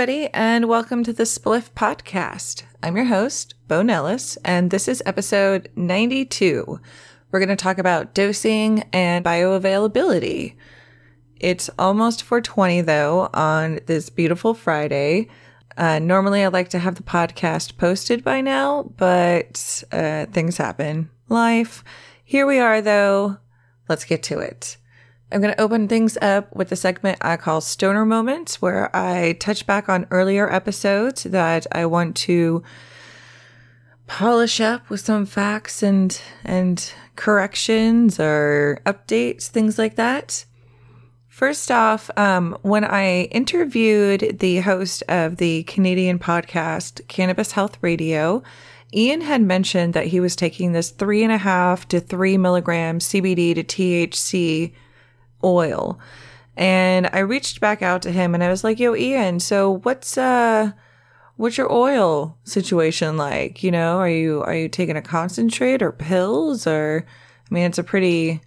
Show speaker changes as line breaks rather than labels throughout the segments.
Everybody, and welcome to the Spliff Podcast. I'm your host, Bo Nellis, and this is episode 92. We're going to talk about dosing and bioavailability. It's almost 420, though, on this beautiful Friday. Uh, normally, I like to have the podcast posted by now, but uh, things happen. Life. Here we are, though. Let's get to it. I'm going to open things up with a segment I call Stoner Moments, where I touch back on earlier episodes that I want to polish up with some facts and and corrections or updates, things like that. First off, um, when I interviewed the host of the Canadian podcast Cannabis Health Radio, Ian had mentioned that he was taking this three and a half to three milligram CBD to THC oil. And I reached back out to him and I was like, "Yo, Ian, so what's uh what's your oil situation like? You know, are you are you taking a concentrate or pills or I mean, it's a pretty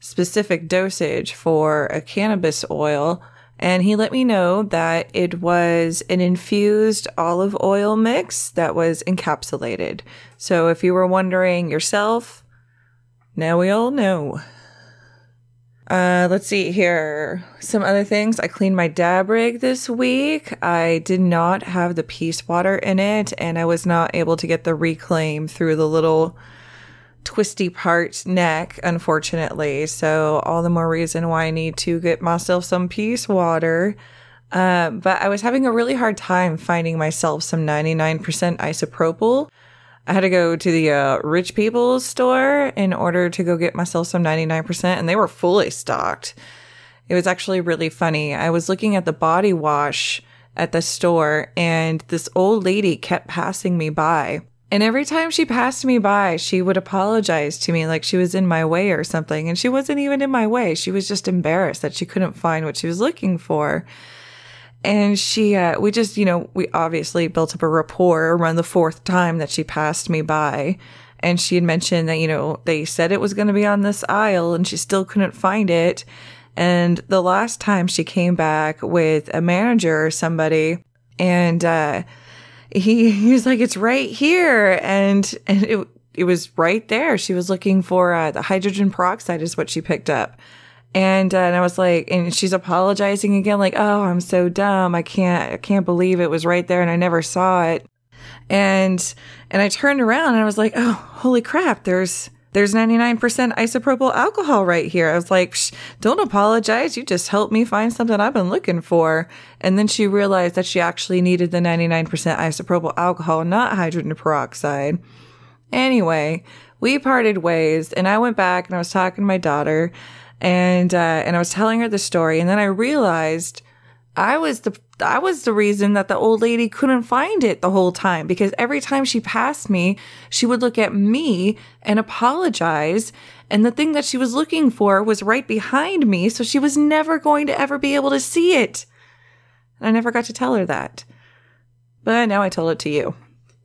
specific dosage for a cannabis oil." And he let me know that it was an infused olive oil mix that was encapsulated. So if you were wondering yourself, now we all know. Uh, let's see here. Some other things. I cleaned my dab rig this week. I did not have the peace water in it, and I was not able to get the reclaim through the little twisty part neck, unfortunately. So, all the more reason why I need to get myself some peace water. Uh, but I was having a really hard time finding myself some 99% isopropyl. I had to go to the uh, rich people's store in order to go get myself some 99%, and they were fully stocked. It was actually really funny. I was looking at the body wash at the store, and this old lady kept passing me by. And every time she passed me by, she would apologize to me like she was in my way or something. And she wasn't even in my way. She was just embarrassed that she couldn't find what she was looking for. And she, uh, we just, you know, we obviously built up a rapport around the fourth time that she passed me by. And she had mentioned that, you know, they said it was going to be on this aisle and she still couldn't find it. And the last time she came back with a manager or somebody and, uh, he, he was like, it's right here. And, and it, it was right there. She was looking for, uh, the hydrogen peroxide is what she picked up. And, uh, and I was like, and she's apologizing again, like, oh, I'm so dumb. I can't, I can't believe it was right there and I never saw it. And, and I turned around and I was like, oh, holy crap, there's, there's 99% isopropyl alcohol right here. I was like, don't apologize. You just helped me find something I've been looking for. And then she realized that she actually needed the 99% isopropyl alcohol, not hydrogen peroxide. Anyway, we parted ways and I went back and I was talking to my daughter and uh, and I was telling her the story, and then I realized I was the I was the reason that the old lady couldn't find it the whole time because every time she passed me, she would look at me and apologize, and the thing that she was looking for was right behind me, so she was never going to ever be able to see it. And I never got to tell her that. But now I told it to you.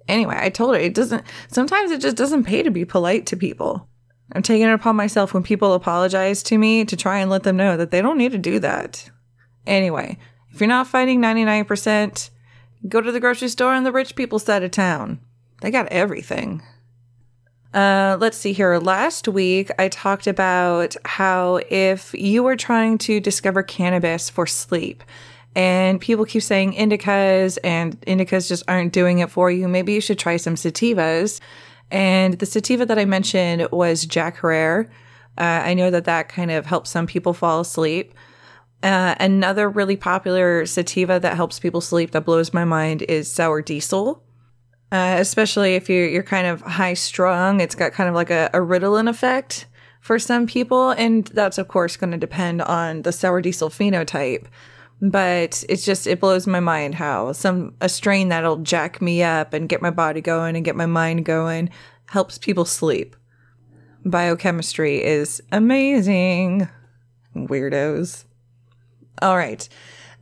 Anyway, I told her it doesn't sometimes it just doesn't pay to be polite to people. I'm taking it upon myself when people apologize to me to try and let them know that they don't need to do that. Anyway, if you're not fighting 99%, go to the grocery store on the rich people side of town. They got everything. Uh, let's see here. Last week, I talked about how if you were trying to discover cannabis for sleep, and people keep saying indicas and indicas just aren't doing it for you, maybe you should try some sativas. And the sativa that I mentioned was Jack Herer. Uh, I know that that kind of helps some people fall asleep. Uh, another really popular sativa that helps people sleep that blows my mind is sour diesel. Uh, especially if you're you're kind of high strung, it's got kind of like a, a Ritalin effect for some people, and that's of course going to depend on the sour diesel phenotype but it's just it blows my mind how some a strain that'll jack me up and get my body going and get my mind going helps people sleep. Biochemistry is amazing. Weirdos. All right.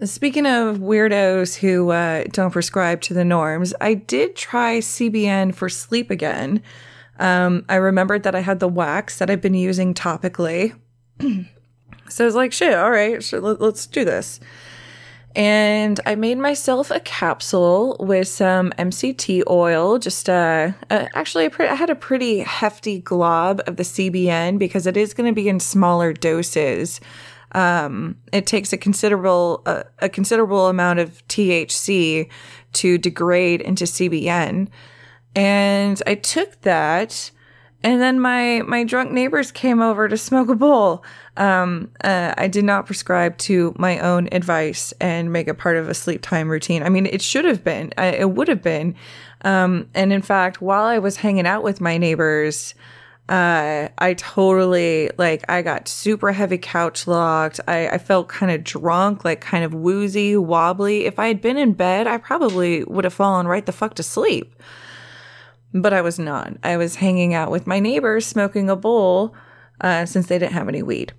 Speaking of weirdos who uh, don't prescribe to the norms i did try cbn for sleep again. Um, i remembered that i had the wax that i've been using topically so I was like, shit, all right, let, us do this. And I made myself a capsule with some MCT oil. Just uh, uh actually, I had a pretty hefty glob of the CBN because it is going to be in smaller doses. Um, it takes a considerable uh, a considerable amount of THC to degrade into CBN, and I took that and then my my drunk neighbors came over to smoke a bowl. Um, uh, I did not prescribe to my own advice and make it part of a sleep time routine. I mean, it should have been. I, it would have been. Um, and in fact, while I was hanging out with my neighbors, uh, I totally like I got super heavy couch locked. I, I felt kind of drunk, like kind of woozy, wobbly. If I had been in bed, I probably would have fallen right the fuck to sleep but I was not. I was hanging out with my neighbors smoking a bowl uh, since they didn't have any weed.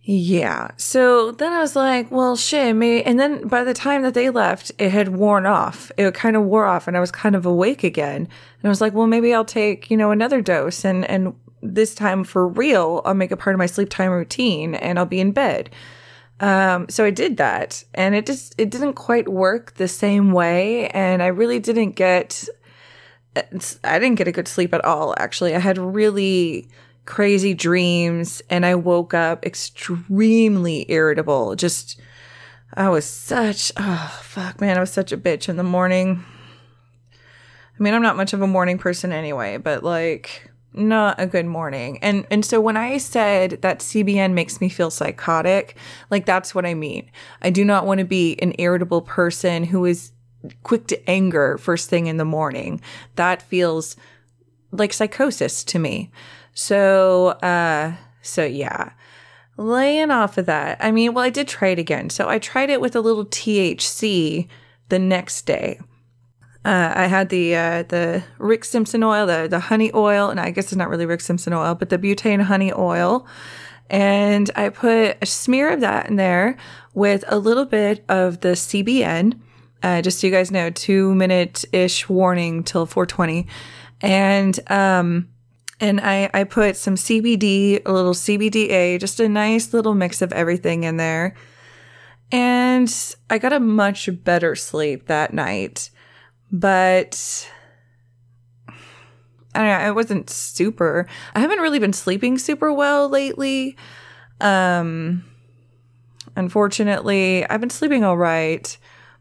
Yeah. So then I was like, well, shit. And then by the time that they left, it had worn off. It kind of wore off and I was kind of awake again. And I was like, well, maybe I'll take, you know, another dose and, and this time for real, I'll make it part of my sleep time routine and I'll be in bed. Um, so I did that and it just, it didn't quite work the same way. And I really didn't get I didn't get a good sleep at all, actually. I had really crazy dreams and I woke up extremely irritable. Just, I was such, oh, fuck, man, I was such a bitch in the morning. I mean, I'm not much of a morning person anyway, but like, not a good morning. And and so when I said that CBN makes me feel psychotic, like that's what I mean. I do not want to be an irritable person who is quick to anger first thing in the morning. That feels like psychosis to me. So, uh, so yeah. Laying off of that. I mean, well, I did try it again. So I tried it with a little THC the next day. Uh, I had the uh, the Rick Simpson oil, the the honey oil, and I guess it's not really Rick Simpson oil, but the butane honey oil. And I put a smear of that in there with a little bit of the CBN uh, just so you guys know, two minute ish warning till 420. And, um, and I, I put some CBD, a little CBDA, just a nice little mix of everything in there. And I got a much better sleep that night. But I don't know, I wasn't super. I haven't really been sleeping super well lately. Um, unfortunately, I've been sleeping all right.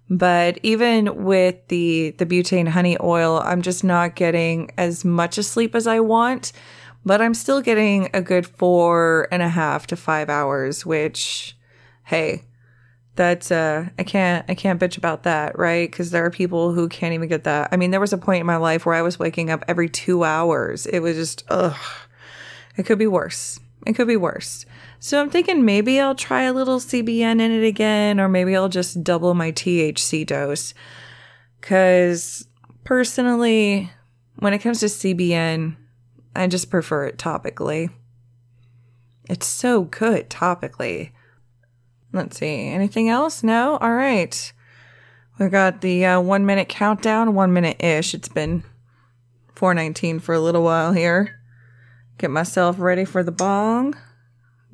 But even with the, the butane honey oil, I'm just not getting as much sleep as I want, but I'm still getting a good four and a half to five hours, which, hey, that's, uh, I can't, I can't bitch about that, right? Cause there are people who can't even get that. I mean, there was a point in my life where I was waking up every two hours. It was just, ugh, it could be worse. It could be worse. So I'm thinking maybe I'll try a little CBN in it again, or maybe I'll just double my THC dose. Because personally, when it comes to CBN, I just prefer it topically. It's so good topically. Let's see. Anything else? No? All right. We got the uh, one minute countdown, one minute ish. It's been 419 for a little while here. Get myself ready for the bong.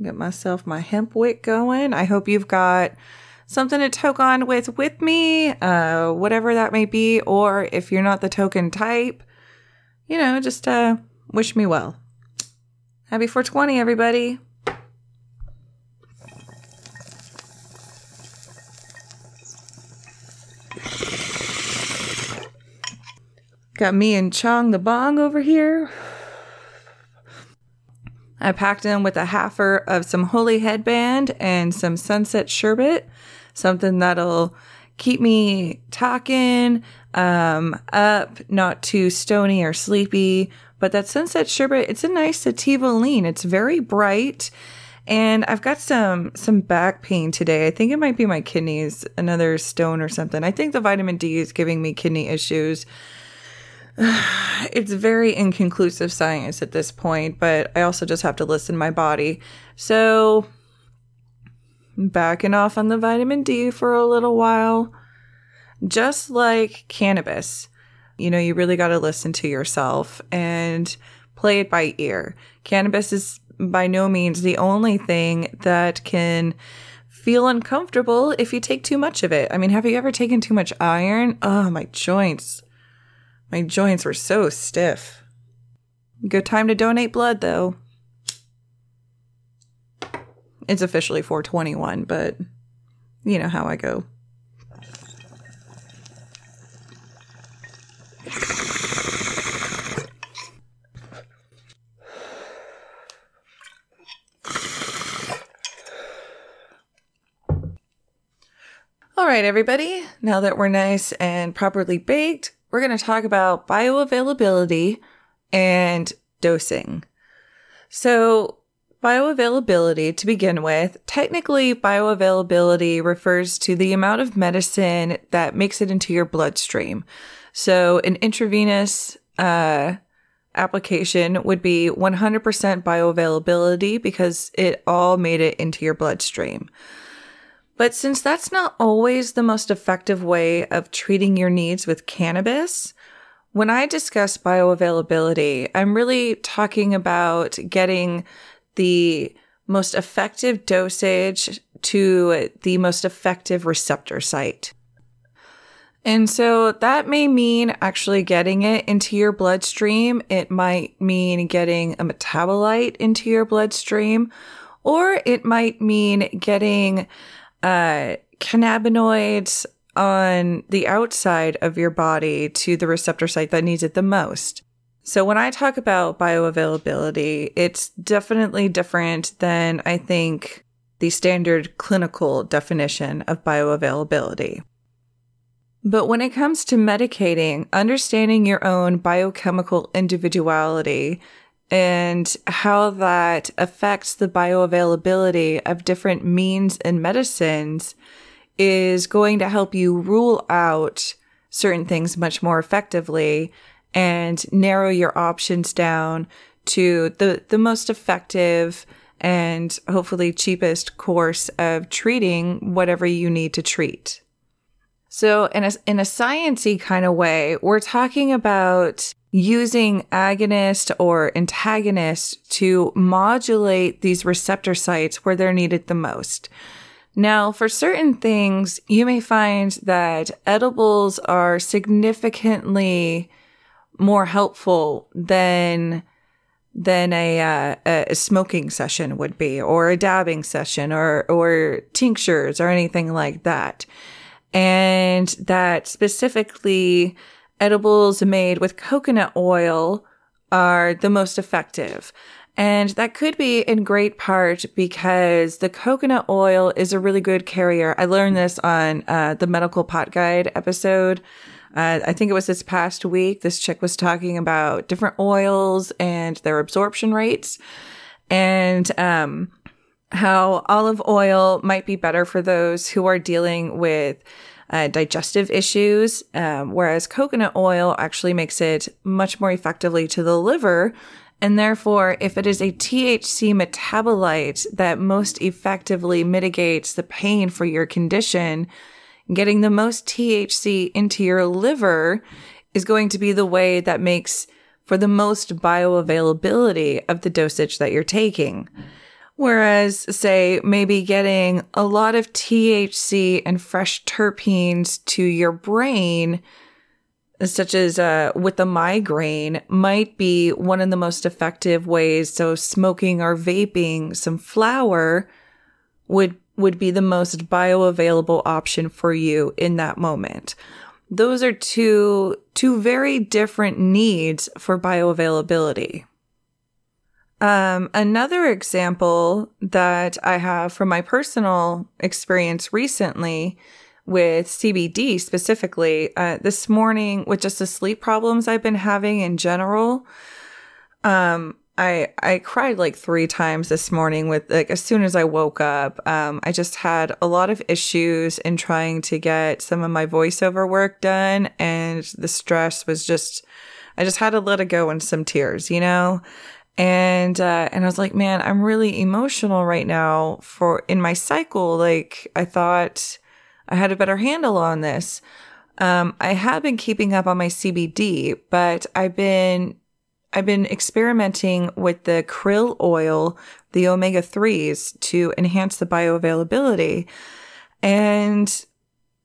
Get myself my hemp wick going. I hope you've got something to toke on with with me, uh, whatever that may be. Or if you're not the token type, you know, just uh, wish me well. Happy 420, everybody. Got me and Chong the Bong over here. I packed in with a halfer of some holy headband and some sunset sherbet, something that'll keep me talking, um, up, not too stony or sleepy. But that sunset sherbet, it's a nice sativa lean. It's very bright. And I've got some some back pain today. I think it might be my kidneys, another stone or something. I think the vitamin D is giving me kidney issues. it's very inconclusive science at this point, but I also just have to listen to my body. So, backing off on the vitamin D for a little while. Just like cannabis, you know, you really got to listen to yourself and play it by ear. Cannabis is by no means the only thing that can feel uncomfortable if you take too much of it. I mean, have you ever taken too much iron? Oh, my joints. My joints were so stiff. Good time to donate blood, though. It's officially 421, but you know how I go. All right, everybody. Now that we're nice and properly baked, we're going to talk about bioavailability and dosing. So, bioavailability to begin with, technically, bioavailability refers to the amount of medicine that makes it into your bloodstream. So, an intravenous uh, application would be 100% bioavailability because it all made it into your bloodstream. But since that's not always the most effective way of treating your needs with cannabis, when I discuss bioavailability, I'm really talking about getting the most effective dosage to the most effective receptor site. And so that may mean actually getting it into your bloodstream. It might mean getting a metabolite into your bloodstream, or it might mean getting uh, cannabinoids on the outside of your body to the receptor site that needs it the most. So when I talk about bioavailability, it's definitely different than I think the standard clinical definition of bioavailability. But when it comes to medicating, understanding your own biochemical individuality and how that affects the bioavailability of different means and medicines is going to help you rule out certain things much more effectively and narrow your options down to the, the most effective and hopefully cheapest course of treating whatever you need to treat. So in a, in a sciencey kind of way, we're talking about using agonist or antagonist to modulate these receptor sites where they're needed the most. Now, for certain things, you may find that edibles are significantly more helpful than than a, uh, a smoking session would be, or a dabbing session, or or tinctures, or anything like that, and that specifically edibles made with coconut oil are the most effective. And that could be in great part because the coconut oil is a really good carrier. I learned this on uh, the medical pot guide episode. Uh, I think it was this past week. This chick was talking about different oils and their absorption rates and um, how olive oil might be better for those who are dealing with uh, digestive issues, um, whereas coconut oil actually makes it much more effectively to the liver. And therefore, if it is a THC metabolite that most effectively mitigates the pain for your condition, getting the most THC into your liver is going to be the way that makes for the most bioavailability of the dosage that you're taking. Whereas, say, maybe getting a lot of THC and fresh terpenes to your brain, such as uh, with a migraine, might be one of the most effective ways. So, smoking or vaping some flower would would be the most bioavailable option for you in that moment. Those are two two very different needs for bioavailability. Um, another example that I have from my personal experience recently with CBD specifically, uh, this morning with just the sleep problems I've been having in general, um, I I cried like three times this morning with like as soon as I woke up. Um, I just had a lot of issues in trying to get some of my voiceover work done, and the stress was just I just had to let it go in some tears, you know and uh, and I was like, man, I'm really emotional right now for in my cycle. Like I thought I had a better handle on this. Um, I have been keeping up on my CBD, but I've been I've been experimenting with the krill oil, the omega 3s to enhance the bioavailability. And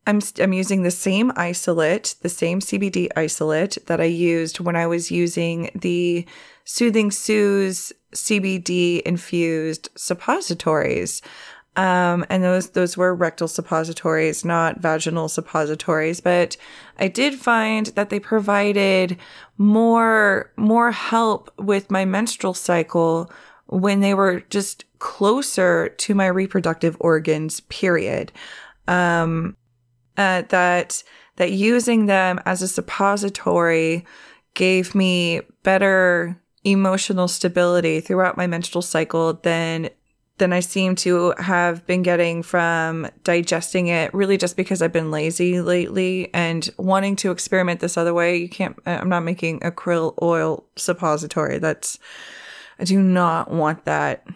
I'm, I'm using the same isolate, the same CBD isolate that I used when I was using the Soothing Sue's CBD infused suppositories. Um, and those those were rectal suppositories, not vaginal suppositories. But I did find that they provided more more help with my menstrual cycle when they were just closer to my reproductive organs. Period. Um, uh, that that using them as a suppository gave me better emotional stability throughout my menstrual cycle than than I seem to have been getting from digesting it really just because I've been lazy lately and wanting to experiment this other way. You can't, I'm not making a krill oil suppository. That's, I do not want that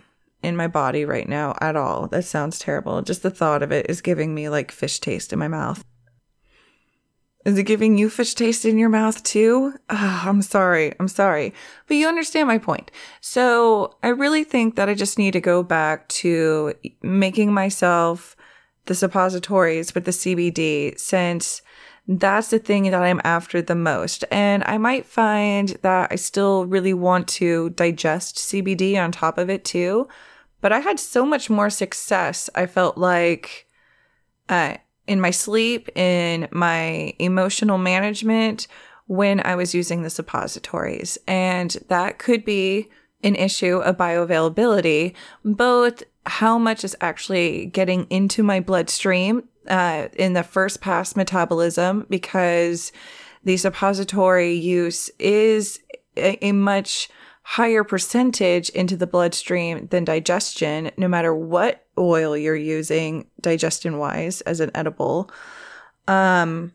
in my body right now at all. That sounds terrible. Just the thought of it is giving me like fish taste in my mouth. Is it giving you fish taste in your mouth too? Oh, I'm sorry. I'm sorry. But you understand my point. So I really think that I just need to go back to making myself the suppositories with the CBD since that's the thing that I'm after the most. And I might find that I still really want to digest CBD on top of it too. But I had so much more success. I felt like, uh, in my sleep, in my emotional management when I was using the suppositories. And that could be an issue of bioavailability, both how much is actually getting into my bloodstream uh, in the first pass metabolism, because the suppository use is a, a much higher percentage into the bloodstream than digestion, no matter what oil you're using, digestion wise, as an edible. Um,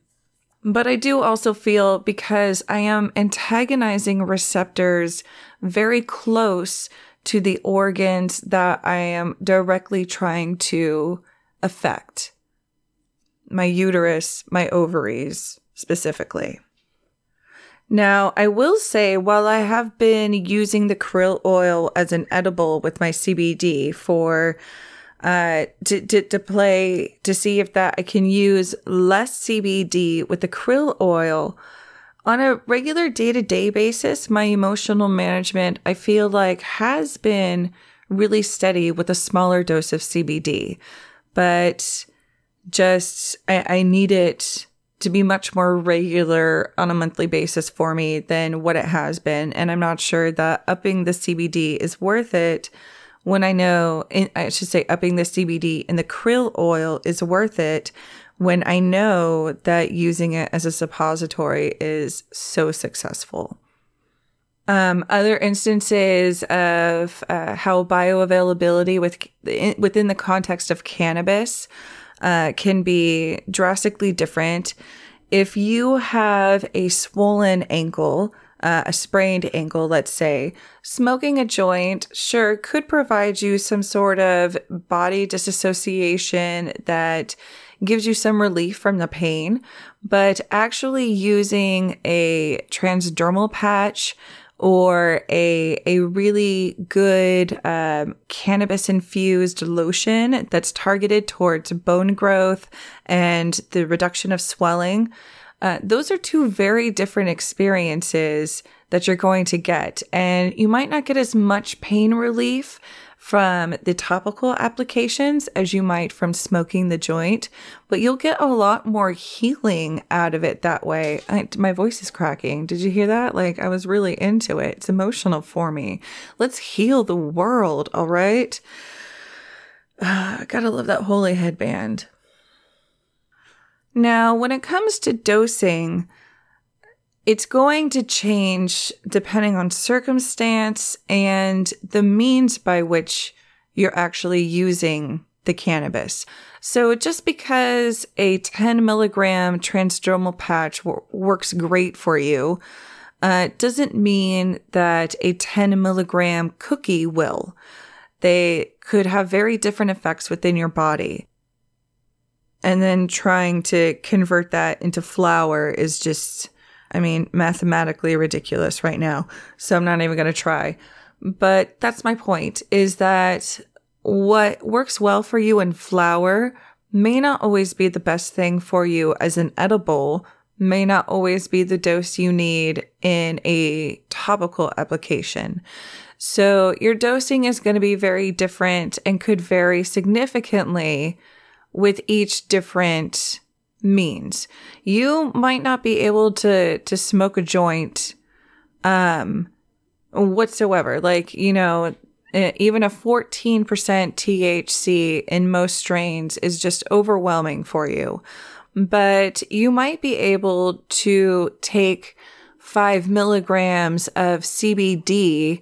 but I do also feel because I am antagonizing receptors very close to the organs that I am directly trying to affect my uterus, my ovaries specifically. Now, I will say, while I have been using the krill oil as an edible with my CBD for uh, to, to, to play to see if that I can use less CBD with the krill oil on a regular day to day basis. My emotional management, I feel like, has been really steady with a smaller dose of CBD, but just I, I need it to be much more regular on a monthly basis for me than what it has been. And I'm not sure that upping the CBD is worth it when I know, I should say, upping the CBD and the krill oil is worth it when I know that using it as a suppository is so successful. Um, other instances of uh, how bioavailability with within the context of cannabis uh, can be drastically different. If you have a swollen ankle, uh, a sprained ankle, let's say, smoking a joint, sure, could provide you some sort of body disassociation that gives you some relief from the pain. But actually using a transdermal patch or a a really good um, cannabis infused lotion that's targeted towards bone growth and the reduction of swelling. Uh, those are two very different experiences that you're going to get, and you might not get as much pain relief from the topical applications as you might from smoking the joint, but you'll get a lot more healing out of it that way. I, my voice is cracking. Did you hear that? Like, I was really into it. It's emotional for me. Let's heal the world, all right? Uh, gotta love that holy headband. Now, when it comes to dosing, it's going to change depending on circumstance and the means by which you're actually using the cannabis. So just because a 10 milligram transdermal patch w- works great for you, uh, doesn't mean that a 10 milligram cookie will. They could have very different effects within your body. And then trying to convert that into flower is just I mean, mathematically ridiculous right now. So I'm not even going to try. But that's my point is that what works well for you in flower may not always be the best thing for you as an edible, may not always be the dose you need in a topical application. So your dosing is going to be very different and could vary significantly with each different means. You might not be able to to smoke a joint um whatsoever. Like, you know, even a 14% THC in most strains is just overwhelming for you. But you might be able to take five milligrams of CBD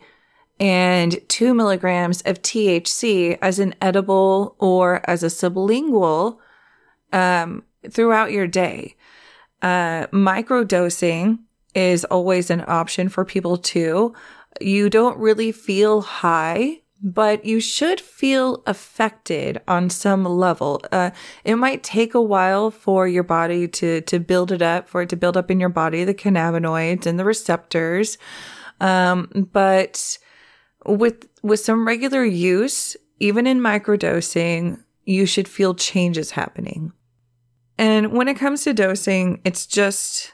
and two milligrams of THC as an edible or as a sublingual um, throughout your day. Uh, microdosing is always an option for people too. You don't really feel high, but you should feel affected on some level. Uh, it might take a while for your body to, to build it up, for it to build up in your body, the cannabinoids and the receptors. Um, but with, with some regular use, even in microdosing, you should feel changes happening. And when it comes to dosing, it's just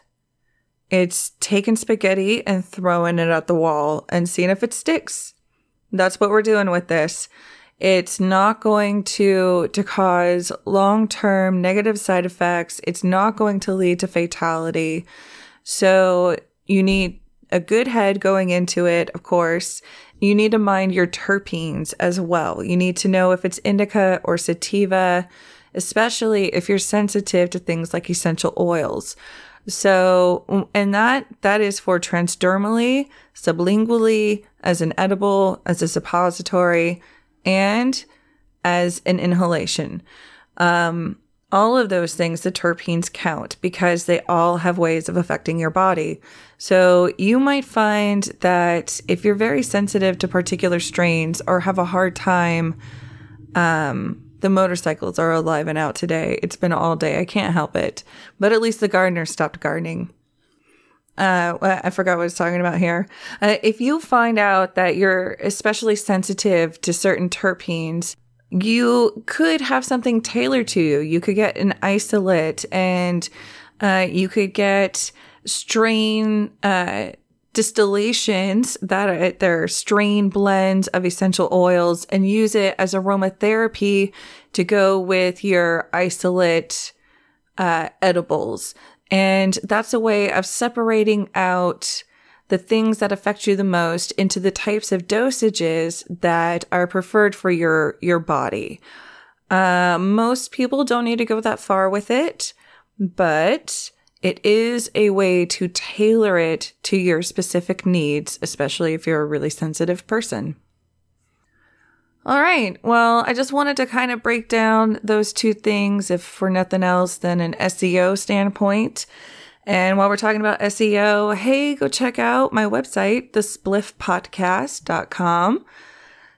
it's taking spaghetti and throwing it at the wall and seeing if it sticks. That's what we're doing with this. It's not going to to cause long-term negative side effects. It's not going to lead to fatality. So you need a good head going into it, of course. You need to mind your terpenes as well. You need to know if it's indica or sativa especially if you're sensitive to things like essential oils. So, and that, that is for transdermally, sublingually, as an edible, as a suppository, and as an inhalation. Um, all of those things, the terpenes count because they all have ways of affecting your body. So you might find that if you're very sensitive to particular strains or have a hard time, um, the motorcycles are alive and out today. It's been all day. I can't help it. But at least the gardener stopped gardening. Uh, I forgot what I was talking about here. Uh, if you find out that you're especially sensitive to certain terpenes, you could have something tailored to you. You could get an isolate and uh, you could get strain uh, distillations that are strain blends of essential oils and use it as aromatherapy to go with your isolate uh, edibles. And that's a way of separating out the things that affect you the most into the types of dosages that are preferred for your, your body. Uh, most people don't need to go that far with it, but it is a way to tailor it to your specific needs, especially if you're a really sensitive person. All right. Well, I just wanted to kind of break down those two things, if for nothing else than an SEO standpoint. And while we're talking about SEO, hey, go check out my website, thespliffpodcast.com.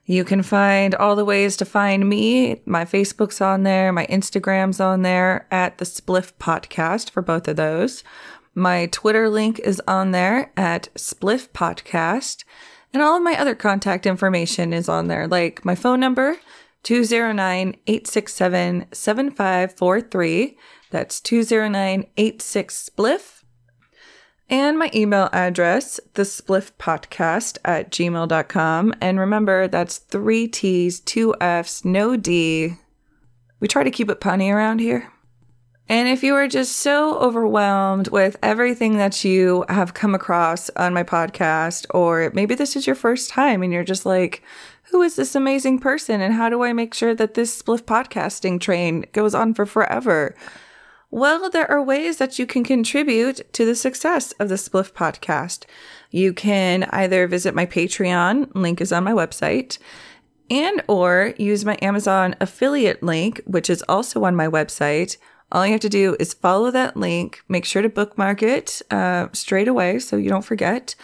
You can find all the ways to find me. My Facebook's on there, my Instagram's on there at the Spliff Podcast for both of those. My Twitter link is on there at Spliff Podcast. And all of my other contact information is on there, like my phone number, 209 867 7543. That's 209 86 Spliff and my email address, thespliffpodcast at gmail.com. And remember, that's three T's, two F's, no D. We try to keep it punny around here. And if you are just so overwhelmed with everything that you have come across on my podcast, or maybe this is your first time and you're just like, who is this amazing person? And how do I make sure that this spliff podcasting train goes on for forever? Well, there are ways that you can contribute to the success of the Spliff podcast. You can either visit my Patreon, link is on my website, and or use my Amazon affiliate link, which is also on my website. All you have to do is follow that link, make sure to bookmark it uh, straight away so you don't forget,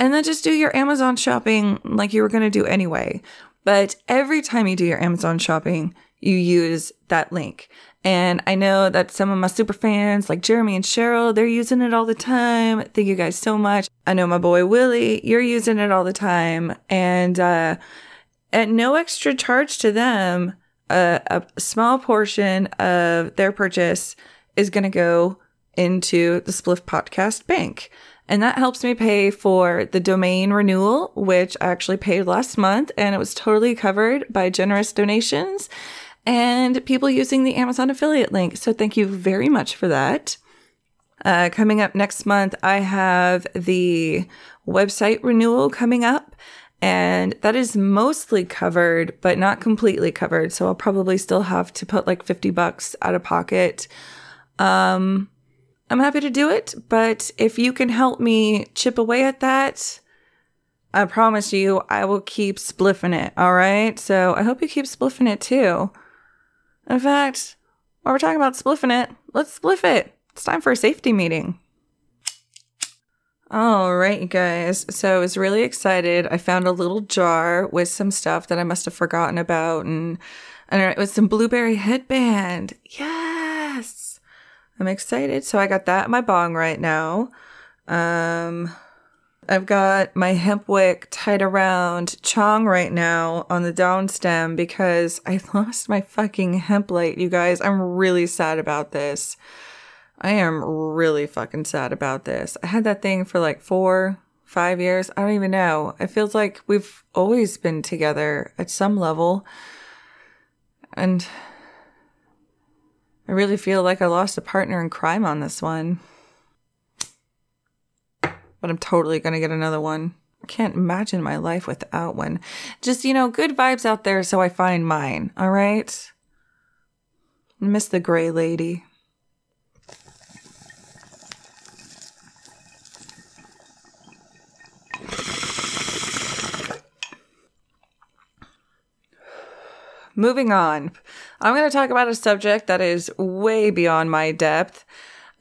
and then just do your Amazon shopping like you were going to do anyway. But every time you do your Amazon shopping, you use that link. And I know that some of my super fans, like Jeremy and Cheryl, they're using it all the time. Thank you guys so much. I know my boy Willie, you're using it all the time. And uh, at no extra charge to them, a small portion of their purchase is going to go into the Spliff Podcast Bank. And that helps me pay for the domain renewal, which I actually paid last month, and it was totally covered by generous donations and people using the Amazon affiliate link. So thank you very much for that. Uh, coming up next month, I have the website renewal coming up, and that is mostly covered, but not completely covered. So I'll probably still have to put like 50 bucks out of pocket. Um, I'm happy to do it, but if you can help me chip away at that, I promise you I will keep spliffing it. All right. So I hope you keep spliffing it too. In fact, while we're talking about spliffing it, let's spliff it. It's time for a safety meeting. All right, you guys. So I was really excited. I found a little jar with some stuff that I must have forgotten about, and and it was some blueberry headband. Yes, I'm excited. So I got that in my bong right now. Um, I've got my hemp wick tied around Chong right now on the down stem because I lost my fucking hemp light, you guys. I'm really sad about this. I am really fucking sad about this. I had that thing for like four, five years. I don't even know. It feels like we've always been together at some level. And I really feel like I lost a partner in crime on this one but I'm totally going to get another one. I can't imagine my life without one. Just, you know, good vibes out there, so I find mine, all right? miss the gray lady. Moving on, I'm going to talk about a subject that is way beyond my depth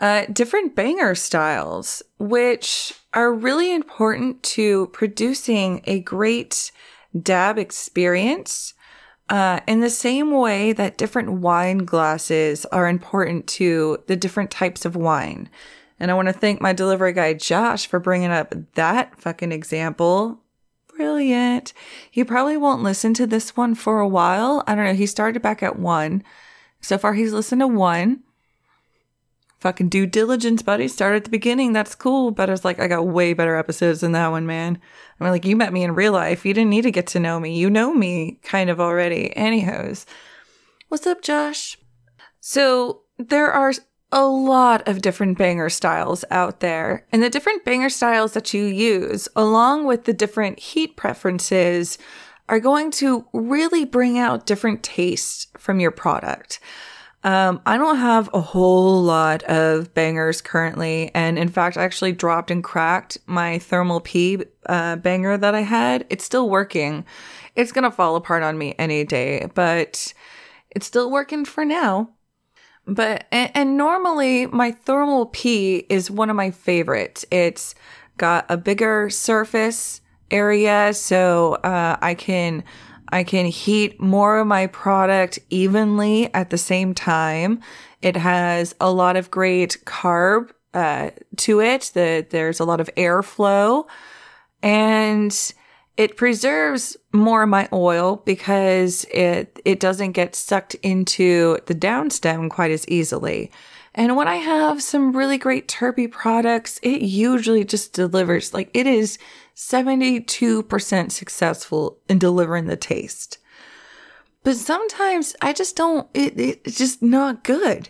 uh, different banger styles, which are really important to producing a great dab experience. Uh, in the same way that different wine glasses are important to the different types of wine. And I want to thank my delivery guy, Josh, for bringing up that fucking example. Brilliant. He probably won't listen to this one for a while. I don't know. He started back at one. So far, he's listened to one fucking due diligence, buddy. Start at the beginning. That's cool. But I was like, I got way better episodes than that one, man. I mean, like, you met me in real life. You didn't need to get to know me. You know me kind of already. Anyhows, what's up, Josh? So there are a lot of different banger styles out there. And the different banger styles that you use, along with the different heat preferences, are going to really bring out different tastes from your product. Um, I don't have a whole lot of bangers currently. And in fact, I actually dropped and cracked my thermal P uh, banger that I had. It's still working. It's to fall apart on me any day, but it's still working for now. But, and, and normally my thermal P is one of my favorites. It's got a bigger surface area, so uh, I can I can heat more of my product evenly at the same time. It has a lot of great carb uh, to it. That there's a lot of airflow, and it preserves more of my oil because it it doesn't get sucked into the downstem quite as easily. And when I have some really great terpy products, it usually just delivers. Like it is 72% successful in delivering the taste. But sometimes I just don't, it, it's just not good.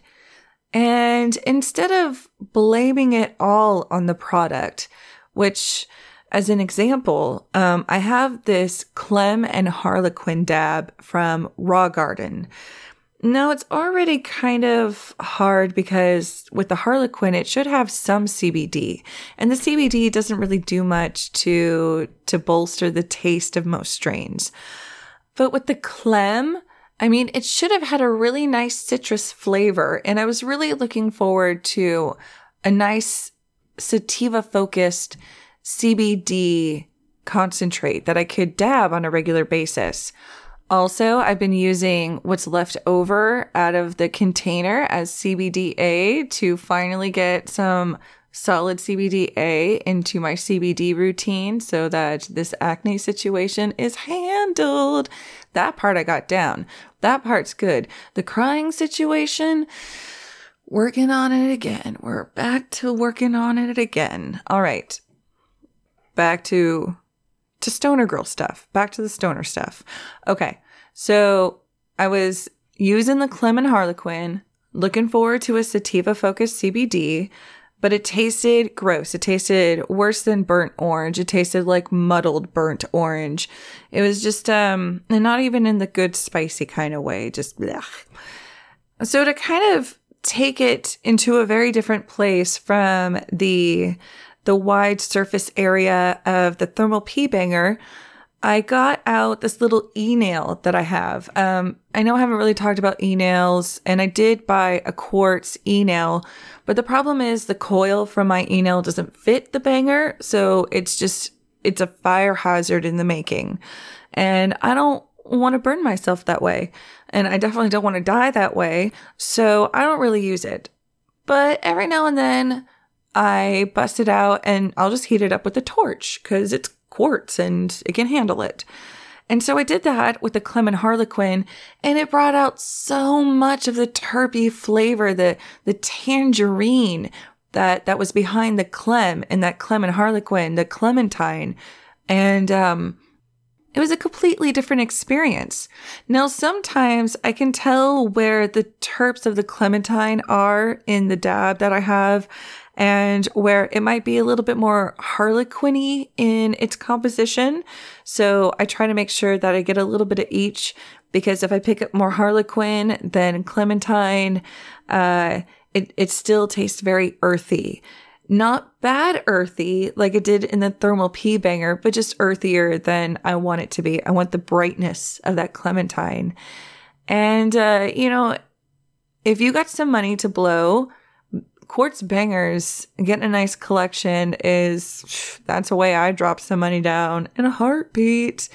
And instead of blaming it all on the product, which as an example, um, I have this Clem and Harlequin dab from Raw Garden. No, it's already kind of hard because with the Harlequin, it should have some CBD, and the CBD doesn't really do much to to bolster the taste of most strains. But with the Clem, I mean, it should have had a really nice citrus flavor, and I was really looking forward to a nice sativa focused CBD concentrate that I could dab on a regular basis. Also, I've been using what's left over out of the container as CBDA to finally get some solid CBDA into my CBD routine so that this acne situation is handled. That part I got down. That part's good. The crying situation, working on it again. We're back to working on it again. All right. Back to to stoner girl stuff. Back to the stoner stuff. Okay. So I was using the Clem and Harlequin, looking forward to a sativa focused CBD, but it tasted gross. It tasted worse than burnt orange. It tasted like muddled burnt orange. It was just, um, not even in the good spicy kind of way, just blech. So to kind of take it into a very different place from the the wide surface area of the thermal P banger, I got out this little e nail that I have. Um, I know I haven't really talked about e nails, and I did buy a quartz e nail, but the problem is the coil from my e nail doesn't fit the banger, so it's just it's a fire hazard in the making, and I don't want to burn myself that way, and I definitely don't want to die that way, so I don't really use it. But every now and then, I bust it out and I'll just heat it up with a torch because it's quartz and it can handle it. And so I did that with the Clement Harlequin and it brought out so much of the terpy flavor, the, the tangerine that, that was behind the Clem and that Clement Harlequin, the clementine. And, um, it was a completely different experience. Now, sometimes I can tell where the terps of the clementine are in the dab that I have and where it might be a little bit more harlequiny in its composition. So I try to make sure that I get a little bit of each because if I pick up more harlequin than clementine, uh, it, it still tastes very earthy. Not bad earthy like it did in the thermal P banger, but just earthier than I want it to be. I want the brightness of that clementine. And, uh, you know, if you got some money to blow, Quartz Bangers, getting a nice collection is that's a way I drop some money down in a heartbeat.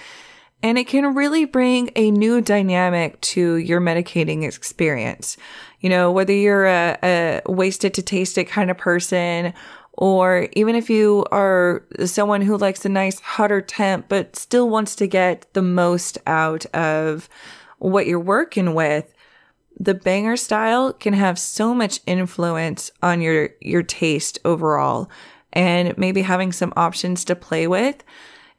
And it can really bring a new dynamic to your medicating experience. You know, whether you're a, a waste it to taste it kind of person, or even if you are someone who likes a nice hotter temp, but still wants to get the most out of what you're working with, the banger style can have so much influence on your your taste overall and maybe having some options to play with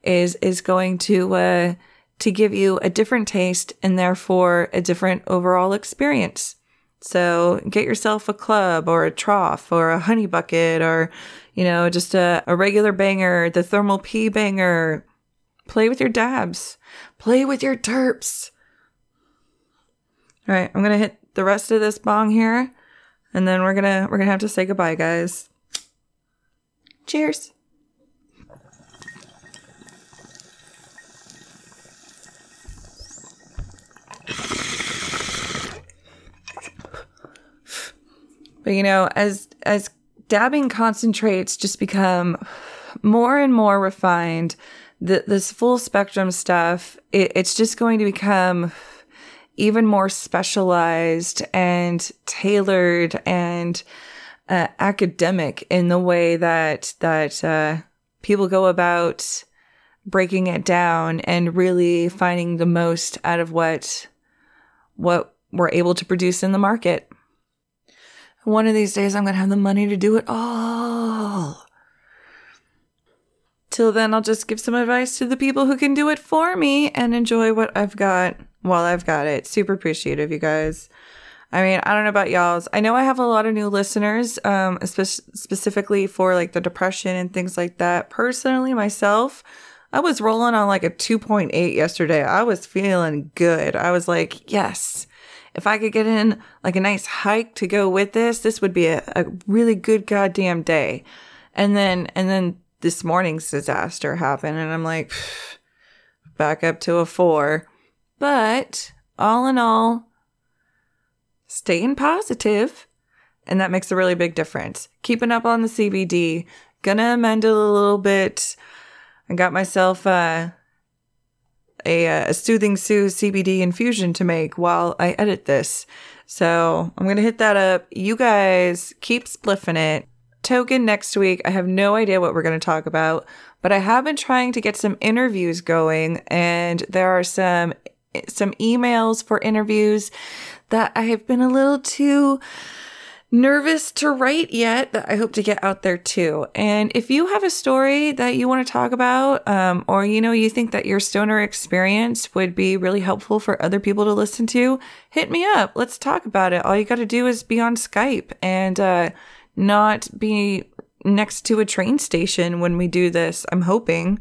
is is going to uh to give you a different taste and therefore a different overall experience. So get yourself a club or a trough or a honey bucket or, you know, just a, a regular banger, the thermal P banger. Play with your dabs. Play with your terps. All right, I'm gonna hit the rest of this bong here, and then we're gonna we're gonna have to say goodbye, guys. Cheers. But you know, as as dabbing concentrates just become more and more refined, the, this full spectrum stuff, it, it's just going to become even more specialized and tailored and uh, academic in the way that that uh, people go about breaking it down and really finding the most out of what what we're able to produce in the market. One of these days, I'm going to have the money to do it all. Till then, I'll just give some advice to the people who can do it for me and enjoy what I've got while I've got it. Super appreciative, you guys. I mean, I don't know about y'all's. I know I have a lot of new listeners, um, spe- specifically for like the depression and things like that. Personally, myself, I was rolling on like a 2.8 yesterday. I was feeling good. I was like, yes, if I could get in like a nice hike to go with this, this would be a, a really good goddamn day. And then, and then this morning's disaster happened and I'm like, back up to a four. But all in all, staying positive, and that makes a really big difference. Keeping up on the CBD, gonna amend it a little bit. I got myself uh, a, a soothing Sue CBD infusion to make while I edit this. So I'm going to hit that up. You guys keep spliffing it. Token next week. I have no idea what we're going to talk about, but I have been trying to get some interviews going and there are some some emails for interviews that I have been a little too nervous to write yet that I hope to get out there too. And if you have a story that you want to talk about, um, or you know, you think that your stoner experience would be really helpful for other people to listen to, hit me up. Let's talk about it. All you got to do is be on Skype and uh, not be next to a train station when we do this. I'm hoping,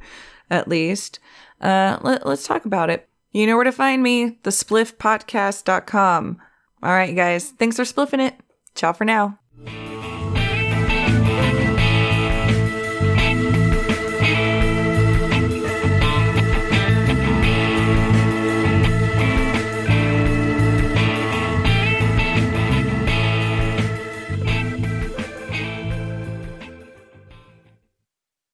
at least. Uh, let, let's talk about it. You know where to find me, thespliffpotcast.com. All right, guys. Thanks for spliffing it. Ciao for now.